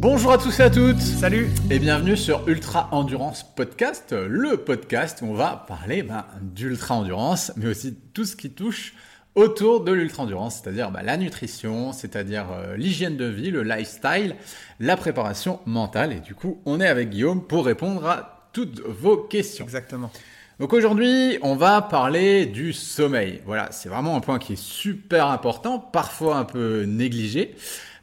Bonjour à tous et à toutes Salut et bienvenue sur Ultra Endurance Podcast, le podcast où on va parler ben, d'ultra endurance, mais aussi tout ce qui touche autour de l'ultra endurance, c'est-à-dire ben, la nutrition, c'est-à-dire euh, l'hygiène de vie, le lifestyle, la préparation mentale. Et du coup, on est avec Guillaume pour répondre à toutes vos questions. Exactement. Donc aujourd'hui, on va parler du sommeil. Voilà, c'est vraiment un point qui est super important, parfois un peu négligé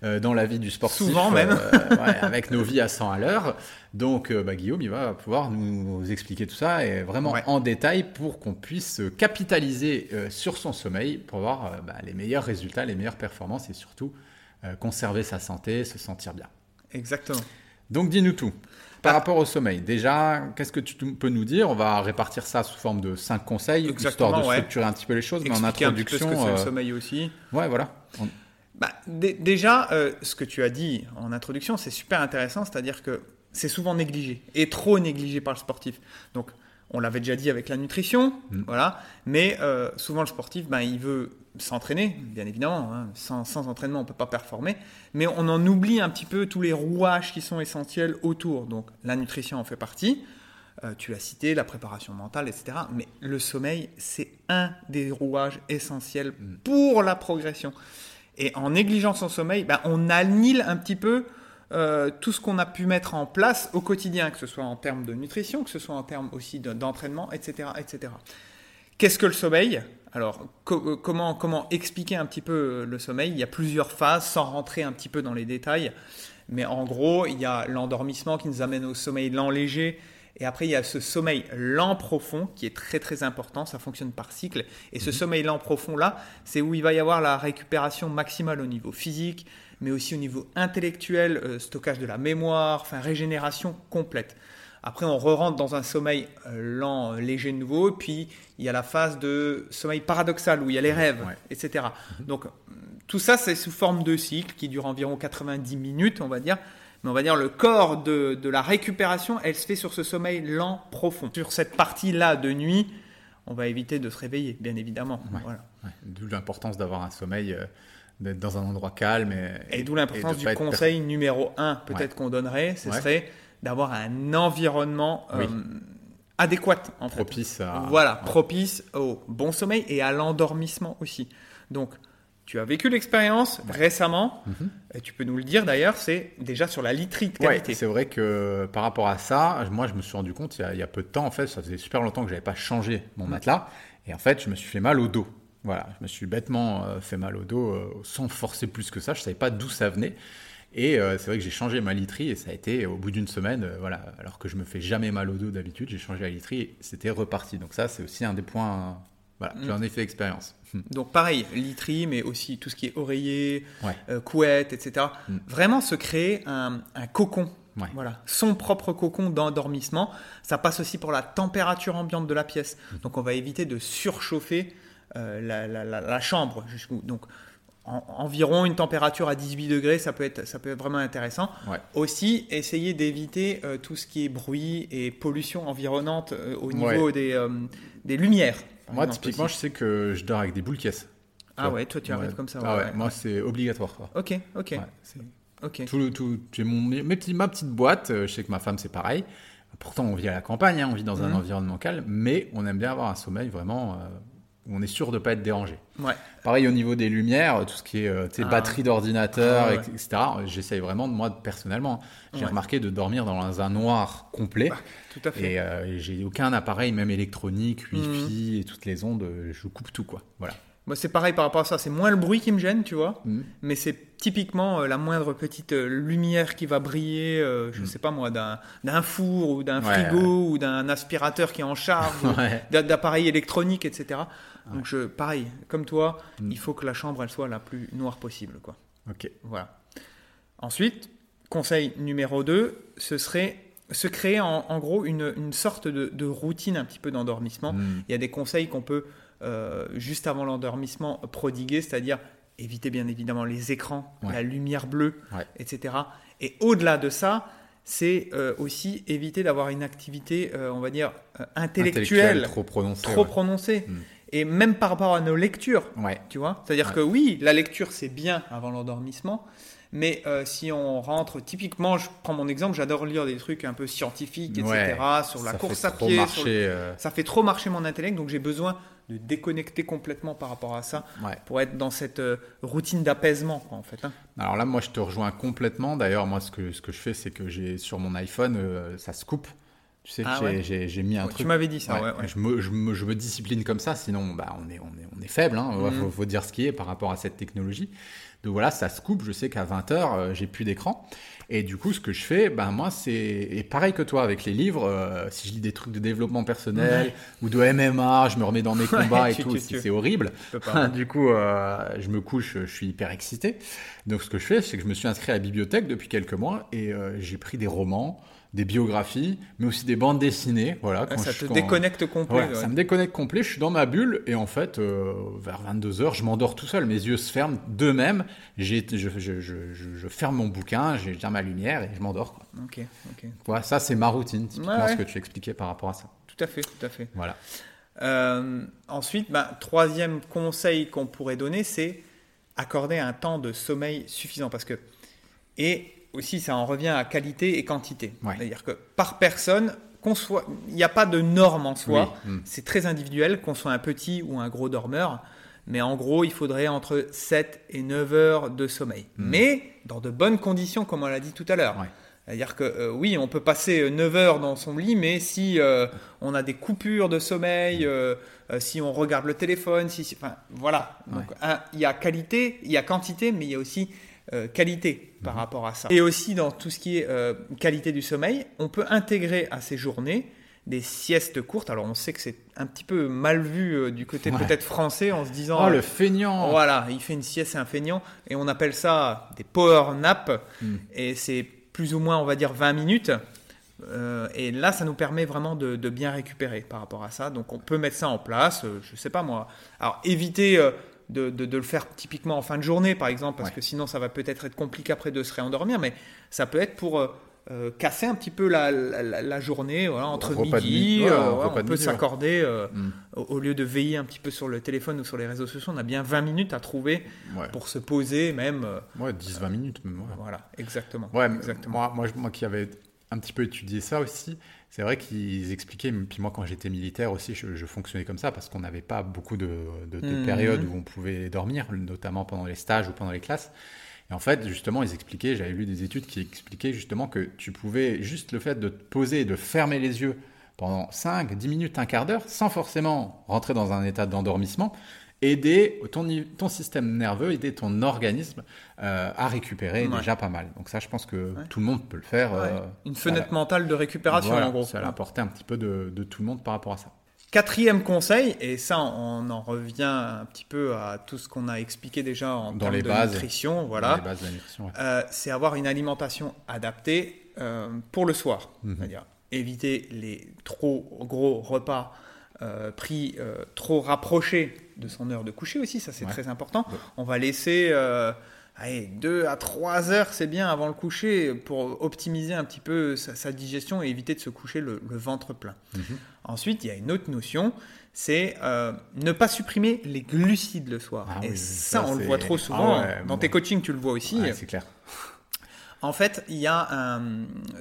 dans la vie du sportif. Souvent même. euh, ouais, avec nos vies à 100 à l'heure. Donc euh, bah, Guillaume, il va pouvoir nous expliquer tout ça et vraiment Ouais. en détail pour qu'on puisse capitaliser euh, sur son sommeil pour avoir euh, bah, les meilleurs résultats, les meilleures performances et surtout euh, conserver sa santé, se sentir bien. Exactement. Donc dis-nous tout. Par Ah. rapport au sommeil, déjà, qu'est-ce que tu peux nous dire? On va répartir ça sous forme de cinq conseils, Exactement, histoire de ouais. structurer un petit peu les choses, mais en Expliquer un petit peu ce introduction, que c'est le euh, sommeil aussi. ouais, voilà. On- Bah, dé- déjà, euh, ce que tu as dit en introduction, c'est super intéressant, c'est-à-dire que c'est souvent négligé, et trop négligé par le sportif. Donc, on l'avait déjà dit avec la nutrition, Mm. voilà, mais euh, souvent le sportif, ben, il veut s'entraîner, bien évidemment, hein. sans, sans entraînement on ne peut pas performer, mais on en oublie un petit peu tous les rouages qui sont essentiels autour. Donc, la nutrition en fait partie, euh, tu l'as cité, la préparation mentale, etc. Mais le sommeil, c'est un des rouages essentiels pour la progression. Et en négligeant son sommeil, ben, on annule un petit peu euh, tout ce qu'on a pu mettre en place au quotidien, que ce soit en termes de nutrition, que ce soit en termes aussi de- d'entraînement, etc., etc. Qu'est-ce que le sommeil? Alors, euh, comment, comment expliquer un petit peu euh, le sommeil? Il y a plusieurs phases, sans rentrer un petit peu dans les détails. Mais en gros, il y a l'endormissement qui nous amène au sommeil lent léger. Et après, il y a ce sommeil lent profond qui est très très important. Ça fonctionne par cycle. Et ce sommeil lent profond là, c'est où il va y avoir la récupération maximale au niveau physique, mais aussi au niveau intellectuel, euh, stockage de la mémoire, enfin régénération complète. Après, on re-rentre dans un sommeil euh, lent, euh, léger nouveau. Puis, il y a la phase de sommeil paradoxal où il y a les rêves, Ouais. etc. Donc, euh, tout ça, c'est sous forme de cycle qui dure environ 90 minutes, on va dire. Mais on va dire le corps de, de la récupération, elle se fait sur ce sommeil lent, profond. Sur cette partie-là de nuit, on va éviter de se réveiller, bien évidemment. Ouais. Voilà. ouais, D'où l'importance d'avoir un sommeil, euh, d'être dans un endroit calme. Et, Et d'où l'importance du per- conseil numéro un, peut-être qu'on donnerait, ce serait d'avoir un environnement euh, Oui. adéquat, en fait. propice à. Voilà, propice au bon sommeil et à l'endormissement aussi. Donc, tu as vécu l'expérience récemment, Mhm. et tu peux nous le dire d'ailleurs, c'est déjà sur la literie de Ouais, qualité. c'est vrai que par rapport à ça, moi je me suis rendu compte il y a, il y a peu de temps, en fait, ça faisait super longtemps que j'avais pas changé mon Mhm. matelas, et en fait je me suis fait mal au dos. Voilà, je me suis bêtement euh, fait mal au dos euh, sans forcer plus que ça, je savais pas d'où ça venait. Et euh, c'est vrai que j'ai changé ma literie et ça a été au bout d'une semaine, euh, voilà, alors que je me fais jamais mal au dos d'habitude, j'ai changé la literie et c'était reparti. Donc ça c'est aussi un des points, voilà, Mhm. j'en ai fait expérience. Donc pareil, literie, mais aussi tout ce qui est oreiller, Ouais. euh, couette, etc. Mm. Vraiment se créer un, un cocon. Ouais. Voilà, son propre cocon d'endormissement. Ça passe aussi pour la température ambiante de la pièce. Mm. Donc on va éviter de surchauffer euh, la, la- la- la chambre. jusqu'où- Donc en- environ une température à 18 degrés, ça peut être, ça peut être vraiment intéressant. Ouais. Aussi, essayer d'éviter euh, tout ce qui est bruit et pollution environnante euh, au niveau Ouais. des, euh, des lumières. Moi typiquement je sais que je dors avec des boules caisses. Ah ouais, toi tu arrives Ouais. comme ça. Ah ouais, moi c'est obligatoire. Quoi. Ok, ok, ok. Tout, le- tout, j'ai mon, mes petits, ma petite boîte, euh, je sais que ma femme c'est pareil. Pourtant on vit à la campagne, hein, on vit dans un Mhm. environnement calme, mais on aime bien avoir un sommeil vraiment euh, où on est sûr de ne pas être dérangé. Ouais. Pareil au niveau des lumières, tout ce qui est euh, Ah. batterie d'ordinateur, Ah ouais. etc. J'essaye vraiment, moi personnellement, j'ai Ouais. remarqué de dormir dans un noir complet. Tout à fait. Et euh, j'ai aucun appareil, même électronique, Mhm. Wi-Fi et toutes les ondes, euh, je coupe tout quoi. Voilà. Moi, c'est pareil par rapport à ça. C'est moins le bruit qui me gêne, tu vois. Mhm. Mais c'est typiquement euh, la moindre petite euh, lumière qui va briller, euh, je Mm. sais pas moi, d'un four ou d'un Ouais, frigo ou d'un aspirateur qui est en charge, Ouais. d'appareils électroniques, etc. Donc, je, pareil, comme toi, Mm. il faut que la chambre, elle soit la plus noire possible, quoi. Ok. Voilà. Ensuite, conseil numéro 2, ce serait se créer en, en gros une, une sorte de, de routine un petit peu d'endormissement. Mm. Il y a des conseils qu'on peut, euh, juste avant l'endormissement, prodiguer, c'est-à-dire éviter bien évidemment les écrans, Ouais. la lumière bleue, Ouais. etc. Et au-delà de ça, c'est euh, aussi éviter d'avoir une activité, euh, on va dire, euh, intellectuelle, trop prononcé. trop ouais. prononcée. Mm. Et même par rapport à nos lectures, Ouais. tu vois. C'est-à-dire Ouais. que oui, la lecture c'est bien avant l'endormissement, Mais euh, si on rentre, typiquement, je prends mon exemple, j'adore lire des trucs un peu scientifiques, etc., Ouais, sur la course à pied. sur marcher, le- euh, Ça fait trop marcher mon intellect, donc j'ai besoin de déconnecter complètement par rapport à ça ouais. pour être dans cette euh, routine d'apaisement, en fait. hein. Alors là, moi, je te rejoins complètement. D'ailleurs, moi, ce que, ce que je fais, c'est que j'ai sur mon iPhone, euh, ça se coupe. Tu sais que Ah j'ai- ouais. j'ai mis un Ouais, truc. tu m'avais dit ça, Ouais. Je, me, je, me, je me discipline comme ça, sinon bah, on, est, on, est, on est faible, hein. Mhm. faut, faut dire ce qui est par rapport à cette technologie. Donc voilà, ça se coupe, je sais qu'à 20h, j'ai plus d'écran. Et du coup, ce que je fais, ben, moi, c'est et pareil que toi avec les livres, euh, si je lis des trucs de développement personnel ou de MMA, je me remets dans mes combats et tu- tout, c'est horrible. Pas. du coup, euh, je me couche, je suis hyper excité. Donc, ce que je fais, c'est que je me suis inscrit à la bibliothèque depuis quelques mois et euh, j'ai pris des romans, des biographies, mais aussi des bandes dessinées. Voilà, quand ça je- te quand- déconnecte complet. Ouais, ouais. Ça me déconnecte complet, je suis dans ma bulle et en fait, euh, vers 22h, je m'endors tout seul. Mes yeux se ferment d'eux-mêmes. J'ai- Je, je, je, ferme mon bouquin, j'éteins ma lumière et je m'endors. Ok, ok. Voilà, ça, c'est ma routine, typiquement Ouais, ce que tu expliquais par rapport à ça. Tout à fait, tout à fait. Voilà. Euh, ensuite, ben, troisième conseil qu'on pourrait donner, c'est accorder un temps de sommeil suffisant. Parce que, et aussi, ça en revient à qualité et quantité. Ouais. C'est-à-dire que par personne, qu'on soit, il n'y a pas de norme en soi. Oui, mm. C'est très individuel, qu'on soit un petit ou un gros dormeur. Mais en gros, il faudrait entre 7 et 9 heures de sommeil. Mais dans de bonnes conditions, comme on l'a dit tout à l'heure. Mm. Ouais. C'est-à-dire que euh, oui, on peut passer 9 heures dans son lit, mais si euh, on a des coupures de sommeil, euh, euh, si on regarde le téléphone, si, si- enfin voilà. Donc il y a qualité, il y a quantité, mais il y a aussi euh, qualité par Mhm. rapport à ça. Et aussi dans tout ce qui est euh, qualité du sommeil, on peut intégrer à ces journées des siestes courtes. Alors on sait que c'est un petit peu mal vu euh, du côté Ouais. peut-être français en se disant Oh, le feignant voilà, il fait une sieste, c'est un feignant, et on appelle ça des power nap, Mm. et c'est plus ou moins, on va dire, 20 minutes. Euh, et là, ça nous permet vraiment de, de bien récupérer par rapport à ça. Donc, on peut mettre ça en place, euh, je sais pas moi. Alors, éviter euh, de, de- de le faire typiquement en fin de journée, par exemple, parce Ouais. que sinon, ça va peut-être être compliqué après de se réendormir, mais ça peut être pour euh, euh, casser un petit peu la, la- la- la journée, voilà, entre repas midi, midi, ouais, euh, un ouais, repas on peut s'accorder, euh, Mm. au, au lieu de veiller un petit peu sur le téléphone ou sur les réseaux sociaux, on a bien 20 minutes à trouver pour se poser même. ouais 10-20 minutes même. Voilà, exactement. Moi, moi, moi qui avais un petit peu étudié ça aussi, c'est vrai qu'ils expliquaient, puis moi quand j'étais militaire aussi, je, je fonctionnais comme ça parce qu'on n'avait pas beaucoup de, de- de Mhm. périodes où on pouvait dormir, notamment pendant les stages ou pendant les classes. Et en fait, justement, ils expliquaient, j'avais lu des études qui expliquaient justement que tu pouvais, juste le fait de te poser et de fermer les yeux pendant 5, 10 minutes, un quart d'heure, sans forcément rentrer dans un état d'endormissement, aider ton, ton système nerveux, aider ton organisme euh, à récupérer Ouais. déjà pas mal. Donc ça, je pense que tout le monde peut le faire. Ouais. euh, Une fenêtre mentale de récupération voilà, en gros. Ça va apporter un petit peu de, de tout le monde par rapport à ça. Quatrième conseil, et ça on en revient un petit peu à tout ce qu'on a expliqué déjà en Dans termes les de bases. nutrition, Dans voilà. Les bases de la nutrition. ouais. Euh, c'est avoir une alimentation adaptée euh, pour le soir. Mhm. C'est-à-dire éviter les trop gros repas euh, pris euh, trop rapprochés de son heure de coucher aussi, ça c'est Ouais. très important. Ouais. On va laisser euh, allez, 2 à 3 heures, c'est bien avant le coucher, pour optimiser un petit peu sa, sa digestion et éviter de se coucher le, le ventre plein. Mhm. Ensuite, il y a une autre notion, c'est euh, ne pas supprimer les glucides le soir. Ah et oui, ça, ça, on le voit trop souvent. Ah ouais, Dans bon. tes coachings, tu le vois aussi. C'est clair. En fait, il y a un,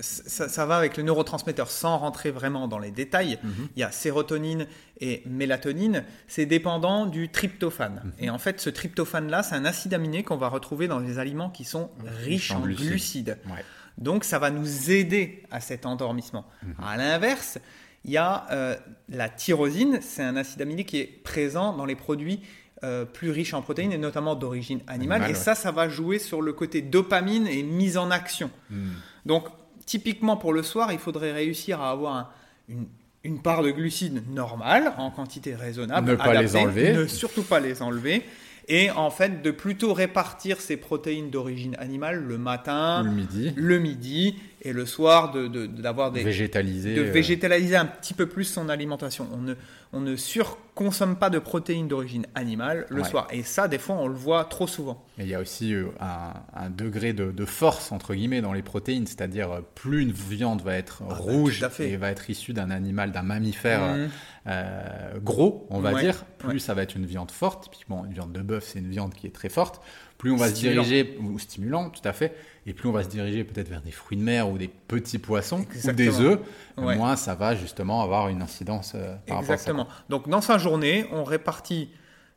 ça, ça va avec le neurotransmetteur sans rentrer vraiment dans les détails. Mhm. Il y a sérotonine et mélatonine. C'est dépendant du tryptophane. Mhm. Et en fait, ce tryptophane-là, c'est un acide aminé qu'on va retrouver dans les aliments qui sont riches en glucides. glucides. Ouais. Donc, ça va nous aider à cet endormissement. Mhm. À l'inverse, il y a euh, la tyrosine. C'est un acide aminé qui est présent dans les produits euh, plus riches en protéines et notamment d'origine animale. Et ouais. ça, ça va jouer sur le côté dopamine et mise en action. Mhm. Donc, typiquement pour le soir, il faudrait réussir à avoir un- une, une part de glucides normale, en quantité raisonnable. Ne pas les enlever. Ne surtout pas les enlever. Et en fait, de plutôt répartir ces protéines d'origine animale le matin, Ou le midi. le midi et le soir de- de- d'avoir des Végétalisé. de euh, végétaliser un petit peu plus son alimentation. On ne, on ne surconsomme pas de protéines d'origine animale le Ouais. soir. Et ça, des fois, on le voit trop souvent. Et il y a aussi euh, un, un degré de, de force, entre guillemets, dans les protéines, c'est-à-dire euh, plus une viande va être bah, rouge et va être issue d'un animal, d'un mammifère Mhm. euh, gros, on va Ouais, dire, plus ouais. ça va être une viande forte. Typiquement, une viande de bœuf, c'est une viande qui est très forte. Plus on va Stimulant. se diriger, ou stimulant, tout à fait, et plus on va se diriger peut-être vers des fruits de mer ou des petits poissons ou Exactement. des œufs, Ouais. moins ça va justement avoir une incidence euh, par rapport à ça. Exactement. Donc, dans sa journée, on répartit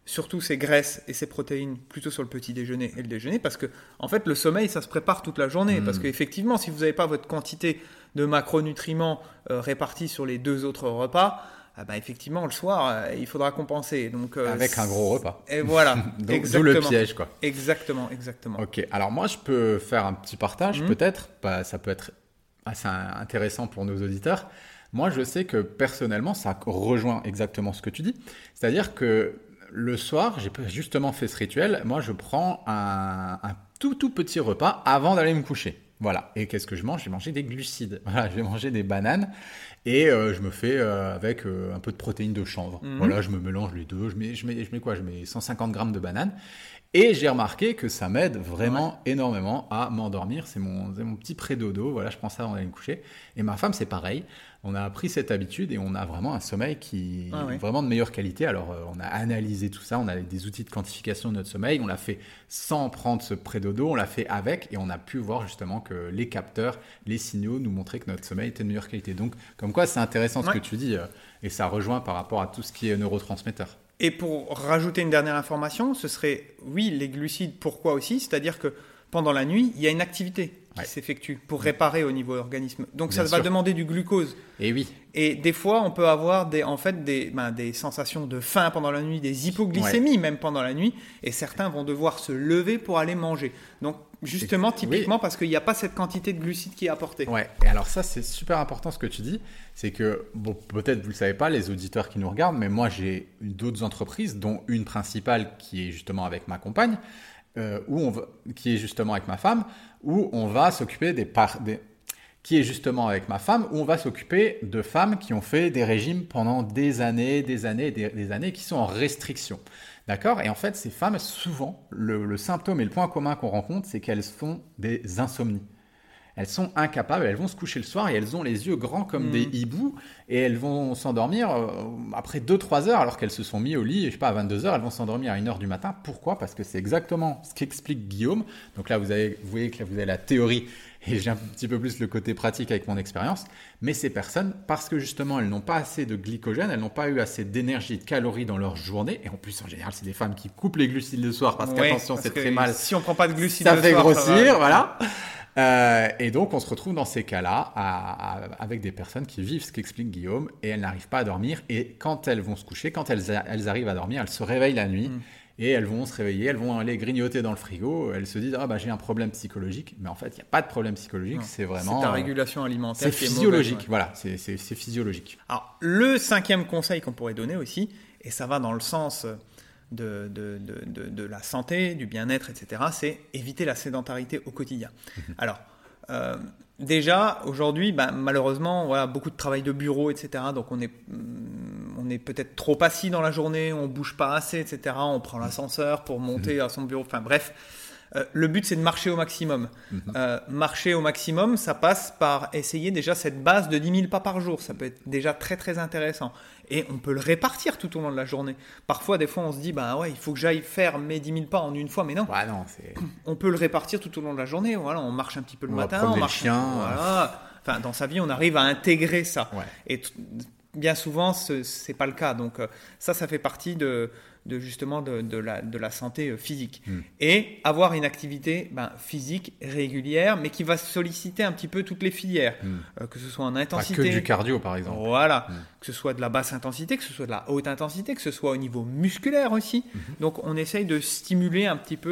surtout ses graisses et ses protéines plutôt sur le petit déjeuner et le déjeuner parce que, en fait, le sommeil, ça se prépare toute la journée. Mm. Parce qu'effectivement, si vous n'avez pas votre quantité de macronutriments euh, répartis sur les deux autres repas, bah, effectivement, le soir, euh, il faudra compenser. Donc, euh, Avec un gros repas. Et voilà. Donc, D'où le piège, quoi. Exactement, exactement. Ok, alors moi je peux faire un petit partage Mhm. peut-être, Bah, ça peut être assez intéressant pour nos auditeurs. Moi je sais que personnellement ça rejoint exactement ce que tu dis, c'est-à-dire que le soir j'ai justement fait ce rituel, moi je prends un, un tout tout petit repas avant d'aller me coucher. Voilà, et qu'est-ce que je mange? Je vais manger des glucides. Voilà, je vais manger des bananes et euh, je me fais euh, avec euh, un peu de protéines de chanvre. Mhm. Voilà, je me mélange les deux. Je mets, je mets, je mets quoi? Je mets 150 grammes de bananes. Et j'ai remarqué que ça m'aide vraiment énormément à m'endormir. C'est mon, mon petit pré-dodo. Voilà, je prends ça avant d'aller me coucher. Et ma femme, c'est pareil. On a appris cette habitude et on a vraiment un sommeil qui Ah ouais. est vraiment de meilleure qualité. Alors, euh, on a analysé tout ça. On a des outils de quantification de notre sommeil. On l'a fait sans prendre ce pré-dodo. On l'a fait avec et on a pu voir justement que les capteurs, les signaux nous montraient que notre sommeil était de meilleure qualité. Donc, comme quoi, c'est intéressant ce que tu dis euh, et ça rejoint par rapport à tout ce qui est neurotransmetteur. Et pour rajouter une dernière information, ce serait, oui, les glucides, pourquoi aussi? C'est-à-dire que pendant la nuit, il y a une activité qui Ouais. s'effectue pour réparer au niveau organisme. Donc Bien ça va demander du glucose. Et oui, Et des fois, on peut avoir des, en fait, des, ben, des sensations de faim pendant la nuit, des hypoglycémies même pendant la nuit, et certains vont devoir se lever pour aller manger. Donc, justement, Oui. typiquement, parce qu'il n'y a pas cette quantité de glucides qui est apportée. Ouais, et alors ça c'est super important ce que tu dis, c'est que, bon, peut-être vous le savez pas, les auditeurs qui nous regardent, mais moi j'ai d'autres entreprises, dont une principale qui est justement avec ma compagne, euh, où on qui est justement avec ma femme, où on va s'occuper des, qui est justement avec ma femme, où on va s'occuper de femmes qui ont fait des régimes pendant des années, des années, des, des années, qui sont en restriction. D'accord? Et en fait, ces femmes, souvent, le symptôme et le point commun qu'on rencontre, c'est qu'elles font des insomnies. Elles sont incapables, elles vont se coucher le soir et elles ont les yeux grands comme Mm. des hiboux et elles vont s'endormir euh, après 2-3 heures alors qu'elles se sont mis au lit, je sais pas, à 22 heures, elles vont s'endormir à 1 heure du matin. Pourquoi? Parce que c'est exactement ce qu'explique Guillaume. Donc là, vous, avez, vous voyez que là, vous avez la théorie et j'ai un petit peu plus le côté pratique avec mon expérience. Mais ces personnes, parce que justement, elles n'ont pas assez de glycogène, elles n'ont pas eu assez d'énergie, de calories dans leur journée. Et en plus, en général, c'est des femmes qui coupent les glucides le soir parce qu'attention, c'est très mal Si on prend pas de glucides, ça le fait soir, grossir, voilà. Euh, et donc, on se retrouve dans ces cas-là avec des personnes qui vivent ce qu'explique Guillaume et elles n'arrivent pas à dormir. Et quand elles vont se coucher, quand elles, a- elles arrivent à dormir, elles se réveillent la nuit Mm. et elles vont se réveiller, elles vont aller grignoter dans le frigo. Elles se disent Ah, bah, j'ai un problème psychologique. Mais en fait, il n'y a pas de problème psychologique, c'est vraiment. C'est ta euh, régulation alimentaire. C'est physiologique, mauvaise, ouais. voilà, c'est physiologique. Alors, le cinquième conseil qu'on pourrait donner aussi, et ça va dans le sens de, de, de, de- la santé, du bien-être, etc., c'est éviter la sédentarité au quotidien. Alors, euh, déjà, aujourd'hui, ben, malheureusement, voilà, beaucoup de travail de bureau, etc., donc on est, hum, on est peut-être trop assis dans la journée, on bouge pas assez, etc., on prend l'ascenseur pour monter à son bureau, enfin bref. Euh, le but, c'est de marcher au maximum. Euh, marcher au maximum, ça passe par essayer déjà cette base de 10 000 pas par jour. Ça peut être déjà très très intéressant. Et on peut le répartir tout au long de la journée. Parfois, des fois, on se dit, bah ouais, il faut que j'aille faire mes 10 000 pas en une fois, mais non. Ouais, non. On peut le répartir tout au long de la journée. Voilà, on marche un petit peu le On matin, on marche. chien. Voilà. Enfin, dans sa vie, on arrive à intégrer ça. Ouais. Et bien souvent, ce c'est pas le cas. Donc euh, ça, ça fait partie de, de justement de, de la, de la santé euh, physique. Mm. Et avoir une activité ben, physique régulière, mais qui va solliciter un petit peu toutes les filières, Mm. Euh, que ce soit en Pas intensité. que du cardio, par exemple. Voilà, Mm. que ce soit de la basse intensité, que ce soit de la haute intensité, que ce soit au niveau musculaire aussi. Donc on essaye de stimuler un petit peu,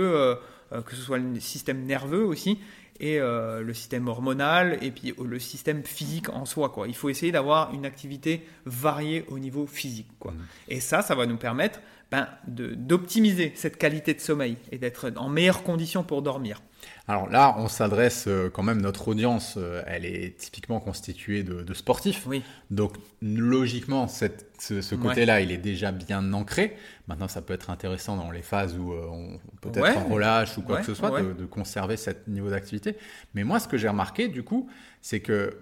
euh, que ce soit le système nerveux aussi, et euh, le système hormonal, et puis euh, le système physique en soi. Quoi. Il faut essayer d'avoir une activité variée au niveau physique. Quoi. Mm. Et ça, ça va nous permettre ben, de- d'optimiser cette qualité de sommeil et d'être en meilleures conditions pour dormir. Alors là, on s'adresse euh, quand même, notre audience, euh, elle est typiquement constituée de, de sportifs. Oui. Donc logiquement, cette- ce, ce Ouais. côté-là, il est déjà bien ancré. Maintenant, ça peut être intéressant dans les phases où euh, on peut être Ouais. en relâche ou quoi Ouais, que ce soit, de conserver ce niveau d'activité. Mais moi, ce que j'ai remarqué, du coup, c'est que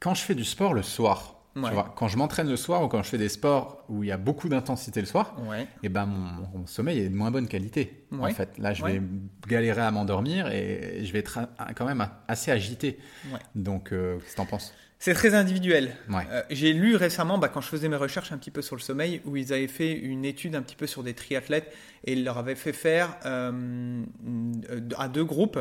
quand je fais du sport le soir, tu vois, quand je m'entraîne le soir ou quand je fais des sports où il y a beaucoup d'intensité le soir, Ouais. et ben mon, mon sommeil est de moins bonne qualité. En fait, là, je Ouais. vais galérer à m'endormir et je vais être quand même assez agité. Ouais. Donc, euh, qu'est-ce que t'en penses? C'est très individuel. Euh, J'ai lu récemment, bah, quand je faisais mes recherches un petit peu sur le sommeil, où ils avaient fait une étude un petit peu sur des triathlètes et ils leur avaient fait faire euh, à deux groupes,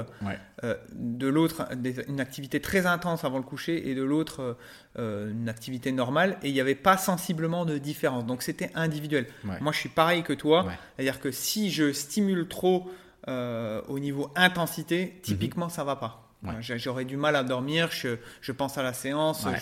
de l'autre une activité très intense avant le coucher et de l'autre une activité normale, et il n'y avait pas sensiblement de différence. Donc c'était individuel. Moi je suis pareil que toi, c'est-à-dire que si je stimule trop euh, au niveau intensité, typiquement ça va pas. Mhm. Ouais. J'ai- J'aurais du mal à dormir, je, je pense à la séance, Ouais.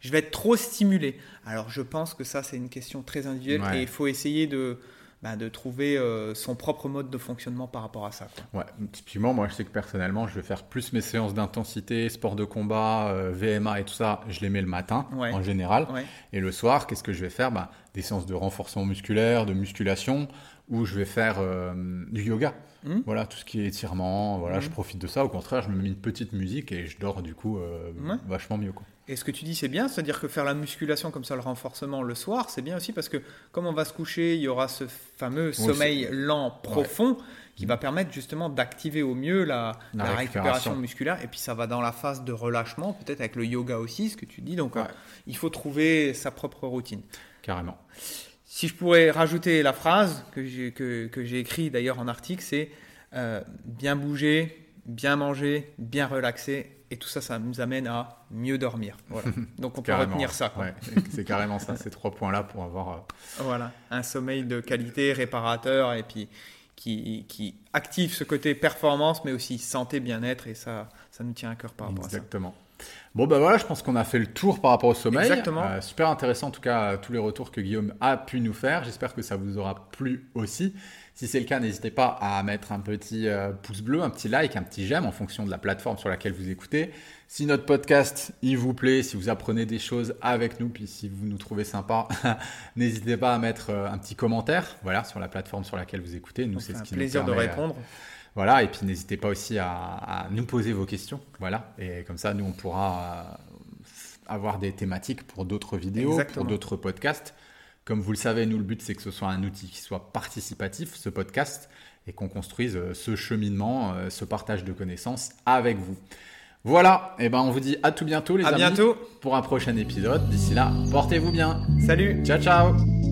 je, vais être trop stimulé. Alors je pense que ça c'est une question très individuelle Ouais. et il faut essayer de, bah, de trouver euh, son propre mode de fonctionnement par rapport à ça. quoi. Ouais, typiquement, moi, je sais que personnellement, je vais faire plus mes séances d'intensité, sport de combat, euh, VMA et tout ça. Je les mets le matin, Ouais. en général. Ouais. Et le soir, qu'est-ce que je vais faire? Bah, Des séances de renforcement musculaire, de musculation, où je vais faire euh, du yoga. Mhm. Voilà, tout ce qui est étirement. Voilà, Mhm. je profite de ça. Au contraire, je me mets une petite musique et je dors du coup euh, Ouais. vachement mieux. Quoi. Et ce que tu dis, c'est bien, c'est-à-dire que faire la musculation comme ça, le renforcement le soir, c'est bien aussi parce que comme on va se coucher, il y aura ce fameux sommeil lent, profond, qui va permettre justement d'activer au mieux la, La la récupération. récupération. musculaire. Et puis ça va dans la phase de relâchement, peut-être avec le yoga aussi, ce que tu dis. Donc euh, il faut trouver sa propre routine. Carrément. Si je pourrais rajouter la phrase que j'ai que, que j'ai écrit d'ailleurs en article, c'est euh, bien bouger, bien manger, bien relaxer. Et tout ça, ça nous amène à mieux dormir. Voilà. Donc on peut retenir ça. Ouais, c'est carrément ça, ces trois points-là pour avoir. euh, Voilà, un sommeil de qualité, réparateur, et puis qui, qui active ce côté performance, mais aussi santé, bien-être, et ça, ça nous tient à cœur par rapport à ça. Exactement. Bon, ben voilà, je pense qu'on a fait le tour par rapport au sommeil. Exactement. Euh, super intéressant, en tout cas, tous les retours que Guillaume a pu nous faire. J'espère que ça vous aura plu aussi. Si c'est le cas, n'hésitez pas à mettre un petit euh, pouce bleu, un petit like, un petit j'aime en fonction de la plateforme sur laquelle vous écoutez. Si notre podcast, il vous plaît, si vous apprenez des choses avec nous, puis si vous nous trouvez sympa, n'hésitez pas à mettre euh, un petit commentaire voilà, sur la plateforme sur laquelle vous écoutez. Nous, c'est ce un qui plaisir nous de permet, euh, répondre. Voilà, et puis n'hésitez pas aussi à, à nous poser vos questions. Voilà, et comme ça, nous, on pourra euh, avoir des thématiques pour d'autres vidéos, Exactement. pour d'autres podcasts. Comme vous le savez, nous, le but, c'est que ce soit un outil qui soit participatif, ce podcast, et qu'on construise euh, ce cheminement, euh, ce partage de connaissances avec vous. Voilà, et ben on vous dit à tout bientôt, les À amis, bientôt. pour un prochain épisode. D'ici là, portez-vous bien. Salut. Ciao, ciao